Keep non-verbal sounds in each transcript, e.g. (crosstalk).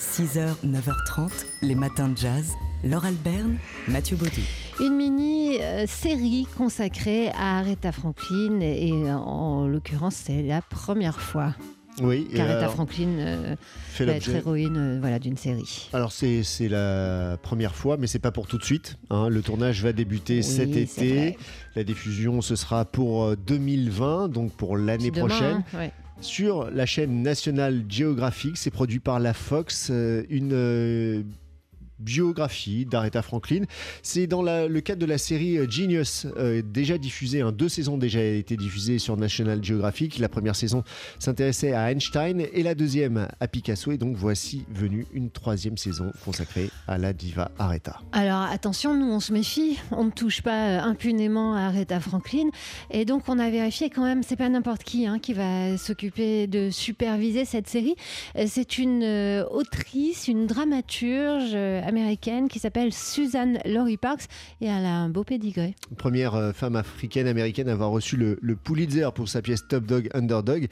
6h, 9h30, les matins de jazz. Laure Alberne, Mathieu Baudou. Une mini-série consacrée à Aretha Franklin et euh, en l'occurrence c'est la première fois Oui, alors, Franklin euh, fait va être héroïne euh, voilà, d'une série. Alors c'est c'est la première fois, mais c'est pas pour tout de suite. hein. Le tournage va débuter Oui, cet été. vrai. La diffusion ce sera pour euh, 2020, donc pour l'année prochaine, hein, ouais. Sur la chaîne National Geographic. C'est produit par la Fox, euh, une euh, biographie d'Aretha Franklin. C'est dans le cadre de la série euh, Genius, euh, déjà diffusée, hein, deux saisons déjà été diffusées sur National Geographic. La première saison s'intéressait à Einstein et la deuxième à Picasso. Et donc voici venue une troisième saison consacrée à la diva Aretha. Alors attention, nous on se méfie, on ne touche pas euh, impunément à Aretha Franklin et donc on a vérifié quand même, c'est pas n'importe qui hein, qui va s'occuper de superviser cette série. C'est une autrice, une dramaturge américaine qui s'appelle Suzanne Laurie Parks et elle a un beau pédigré. Première euh, femme africaine-américaine à avoir reçu le, le Pulitzer pour sa pièce Top Dog Underdog.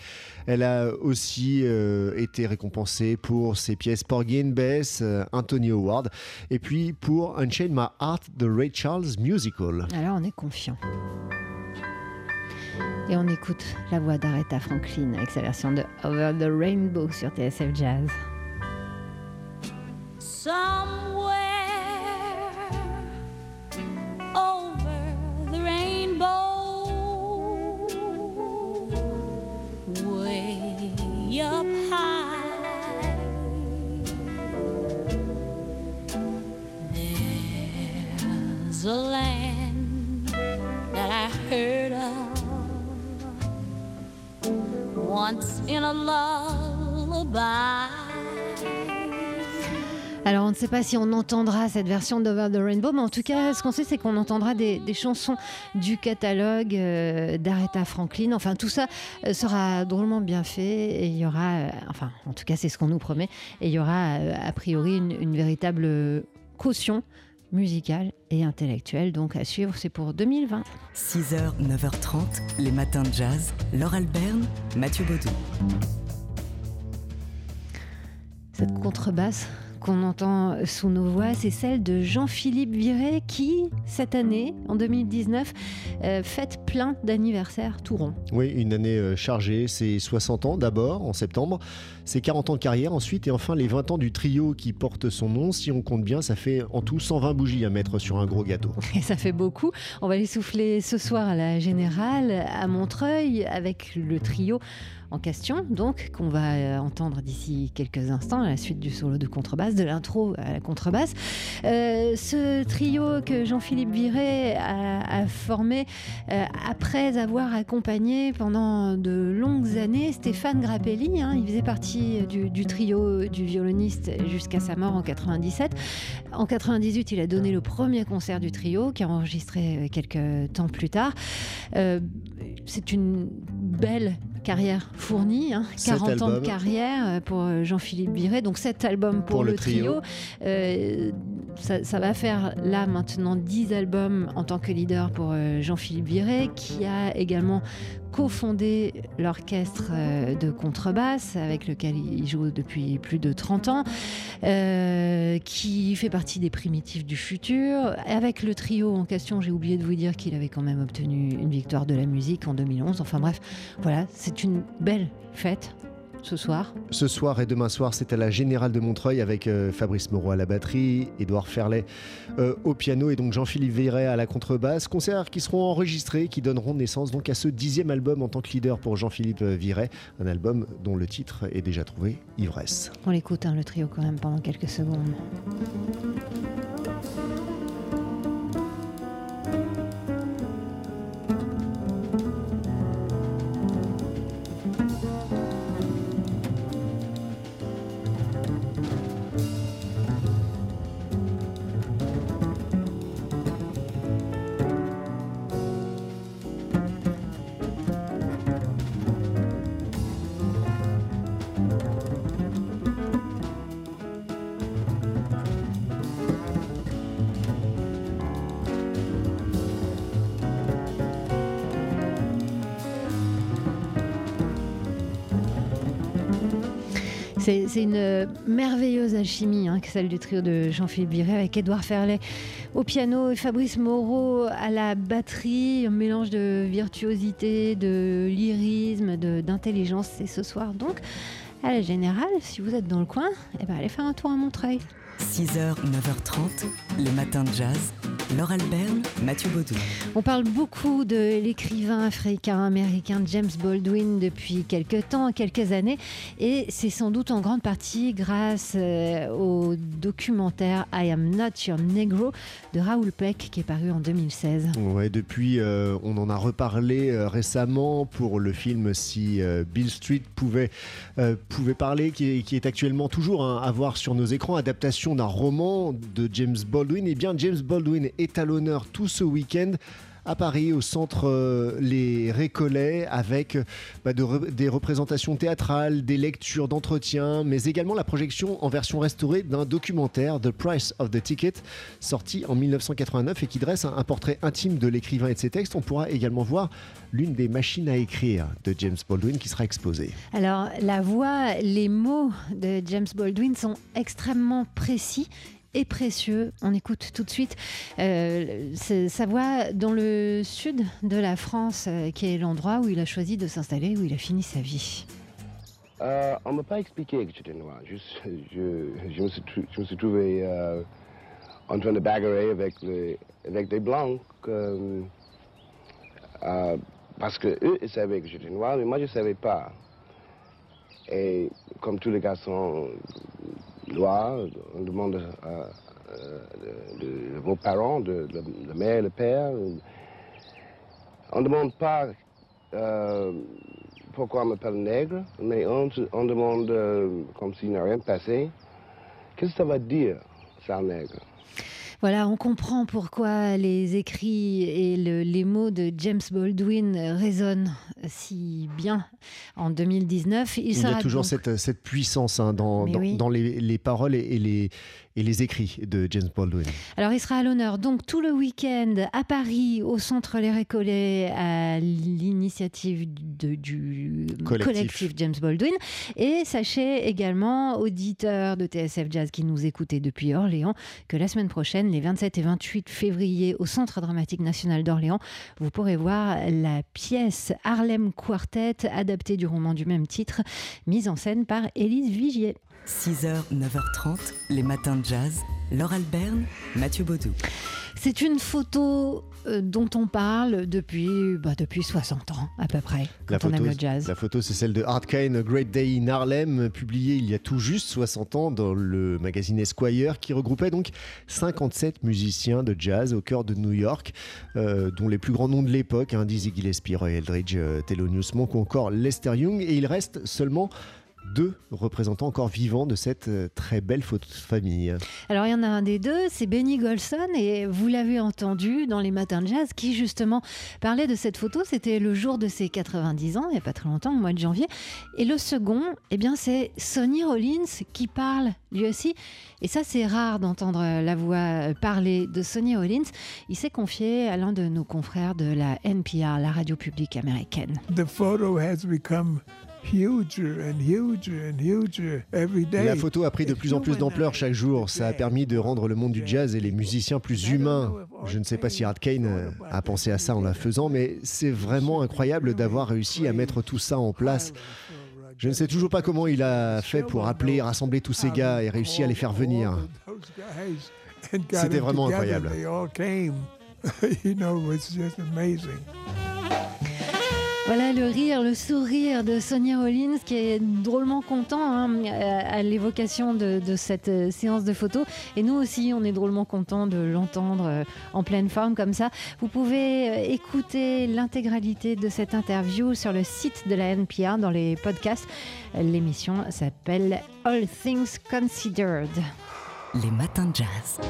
Elle a aussi euh, été récompensée pour ses pièces Porgy and Bess, euh, Anthony Howard, et puis pour Unchain My Heart, The Ray Charles Musical. Alors on est confiant. Et on écoute la voix d'Aretha Franklin avec sa version de Over the Rainbow sur TSF Jazz. somewhere There's a land that I heard of once in a lullaby. Alors on ne sait pas si on entendra cette version d'Over the Rainbow, mais en tout cas ce qu'on sait c'est qu'on entendra des, chansons du catalogue euh, d'Aretha Franklin. Enfin tout ça euh, sera drôlement bien fait et il y aura, euh, enfin en tout cas c'est ce qu'on nous promet, et il y aura euh, a priori une, véritable caution musicale et intellectuelle. Donc à suivre c'est pour 2020. 6h, 9h30, les matins de jazz. Laure Alberne, Mathieu Baudou. Cette contrebasse qu'on entend sous nos voix, c'est celle de Jean-Philippe Viré qui, cette année, en 2019, euh, fête plein d'anniversaires tout rond. Oui, une année euh, chargée. C'est 60 ans d'abord, en septembre. C'est 40 ans de carrière ensuite, et enfin les 20 ans du trio qui porte son nom. Si on compte bien, ça fait en tout 120 bougies à mettre sur un gros gâteau. (laughs) Et ça fait beaucoup. On va les souffler ce soir à la Générale, à Montreuil, avec le trio en question, donc, qu'on va euh, entendre d'ici quelques instants, à la suite du solo de contrebasse, de l'intro à la contrebasse. Euh, ce trio que Jean-Philippe Viré a, a formé euh, après avoir accompagné pendant de longues années Stéphane Grappelli, hein, il faisait partie du, du trio du violoniste jusqu'à sa mort en 97. En 98, il a donné le premier concert du trio, qui a enregistré euh, quelques temps plus tard. Euh, c'est une belle carrière fournie, hein, Sept 40 ans de carrière euh, pour euh, Jean-Philippe Viré, donc 7 albums pour, Pour le le trio. trio. Euh, ça, va faire là maintenant 10 albums en tant que leader pour euh, Jean-Philippe Viré, qui a également cofondé l'orchestre euh, de contrebasse avec lequel il joue depuis plus de 30 ans, euh, qui fait partie des primitifs du futur. Avec le trio en question, j'ai oublié de vous dire qu'il avait quand même obtenu une victoire de la musique en 2011. Enfin bref, voilà, c'est une belle fête ce soir. Ce soir et demain soir, c'est à la Générale de Montreuil avec euh, Fabrice Moreau à la batterie, Édouard Ferlet euh, au piano et donc Jean-Philippe Véret à la contrebasse. Concerts qui seront enregistrés, qui donneront naissance donc à ce dixième album en tant que leader pour Jean-Philippe euh, Viret, un album dont le titre est déjà trouvé, Ivresse. On l'écoute, hein, le trio, quand même, pendant quelques secondes. C'est c'est une merveilleuse alchimie, hein, celle du trio de Jean-Philippe Viré avec Édouard Ferlet au piano et Fabrice Moreau à la batterie. Un mélange de virtuosité, de lyrisme, d'intelligence. Et ce soir, donc, à la Générale, si vous êtes dans le coin, eh ben, allez faire un tour à Montreuil. 6h, 9h30, les matins de jazz. Laure Alberne, Mathieu Baudou. On parle beaucoup de l'écrivain africain-américain James Baldwin depuis quelques temps, quelques années, et c'est sans doute en grande partie grâce euh, au documentaire I Am Not Your Negro de Raoul Peck qui est paru en 2016. Ouais, depuis, euh, on en a reparlé euh, récemment pour le film Si euh, Bill Street pouvait, euh, pouvait parler, qui est, qui est actuellement toujours hein, à voir sur nos écrans, adaptation d'un roman de James Baldwin. Et bien, James Baldwin est à l'honneur tout ce week-end à Paris, au centre euh, Les Récollets, avec bah, des représentations théâtrales, des lectures d'entretiens, mais également la projection en version restaurée d'un documentaire, The Price of the Ticket, sorti en 1989 et qui dresse un portrait intime de l'écrivain et de ses textes. On pourra également voir l'une des machines à écrire de James Baldwin qui sera exposée. Alors la voix, les mots de James Baldwin sont extrêmement précis et précieux. On écoute tout de suite euh, sa voix dans le sud de la France, euh, qui est l'endroit où il a choisi de s'installer, où il a fini sa vie. Euh, on m'a pas expliqué que j'étais noir. Je, me, suis, je me suis trouvé en train de bagarrer avec, des blancs parce que eux ils savaient que j'étais noir, mais moi je savais pas. Et comme tous les garçons on demande euh, euh, de, de- de vos parents, de, la mère, le père. On ne demande pas euh, pourquoi on m'appelle nègre, mais on demande, euh, comme s'il n'a rien passé, qu'est-ce que ça va dire, ça, nègre? Voilà, on comprend pourquoi les écrits et le- les mots de James Baldwin résonnent si bien en 2019. Il, Il y a toujours donc- cette, cette puissance hein, dans, Mais dans, oui. dans les, les paroles et, et les, et les écrits de James Baldwin. Alors, il sera à l'honneur donc tout le week-end à Paris, au Centre Les Récollets, à l'initiative du Collectif. collectif. James Baldwin. Et sachez également, auditeurs de TSF Jazz qui nous écoutez depuis Orléans, que la semaine prochaine, les 27 et 28 février, au Centre Dramatique National d'Orléans, vous pourrez voir la pièce Harlem Quartet, adaptée du roman du même titre, mise en scène par Élise Vigier. 6h, 9h30, les matins de jazz. Laure Alberne, Mathieu Baudou. C'est une photo euh, dont on parle depuis, bah, depuis 60 ans à peu près, quand on aime le jazz. La photo, c'est celle de Art Kane, A Great Day in Harlem, publiée il y a tout juste 60 ans dans le magazine Esquire, qui regroupait donc 57 musiciens de jazz au cœur de New York, euh, dont les plus grands noms de l'époque, hein, Dizzy Gillespie, Roy Eldridge, euh, Thelonious Monk ou encore Lester Young. Et il reste seulement deux représentants encore vivants de cette euh, très belle photo de famille. Alors il y en a un des deux, c'est Benny Golson, et vous l'avez entendu dans les matins de jazz, qui justement parlait de cette photo. C'était le jour de ses 90 ans, il n'y a pas très longtemps, au mois de janvier. Et le second, eh bien c'est Sonny Rollins qui parle lui aussi. Et ça, c'est rare d'entendre la voix parler de Sonny Rollins. Il s'est confié à l'un de nos confrères de la NPR, la radio publique américaine. the photo has become huger and huger and huger every day. La photo a pris de plus en plus d'ampleur chaque jour. Ça a permis de rendre le monde du jazz et les musiciens plus humains. Je ne sais pas si Art Kane euh, a pensé à ça en la faisant, mais c'est vraiment incroyable d'avoir réussi à mettre tout ça en place. Je ne sais toujours pas comment il a fait pour appeler, rassembler tous ces gars et réussir à les faire venir. C'était vraiment incroyable. (laughs) Voilà le rire, le sourire de Sonia Rollins qui est drôlement content hein, à à l'évocation de, cette euh, séance de photos. Et nous aussi, on est drôlement content de l'entendre euh, en pleine forme comme ça. Vous pouvez euh, écouter l'intégralité de cette interview sur le site de la NPR dans les podcasts. L'émission s'appelle All Things Considered. Les matins jazz.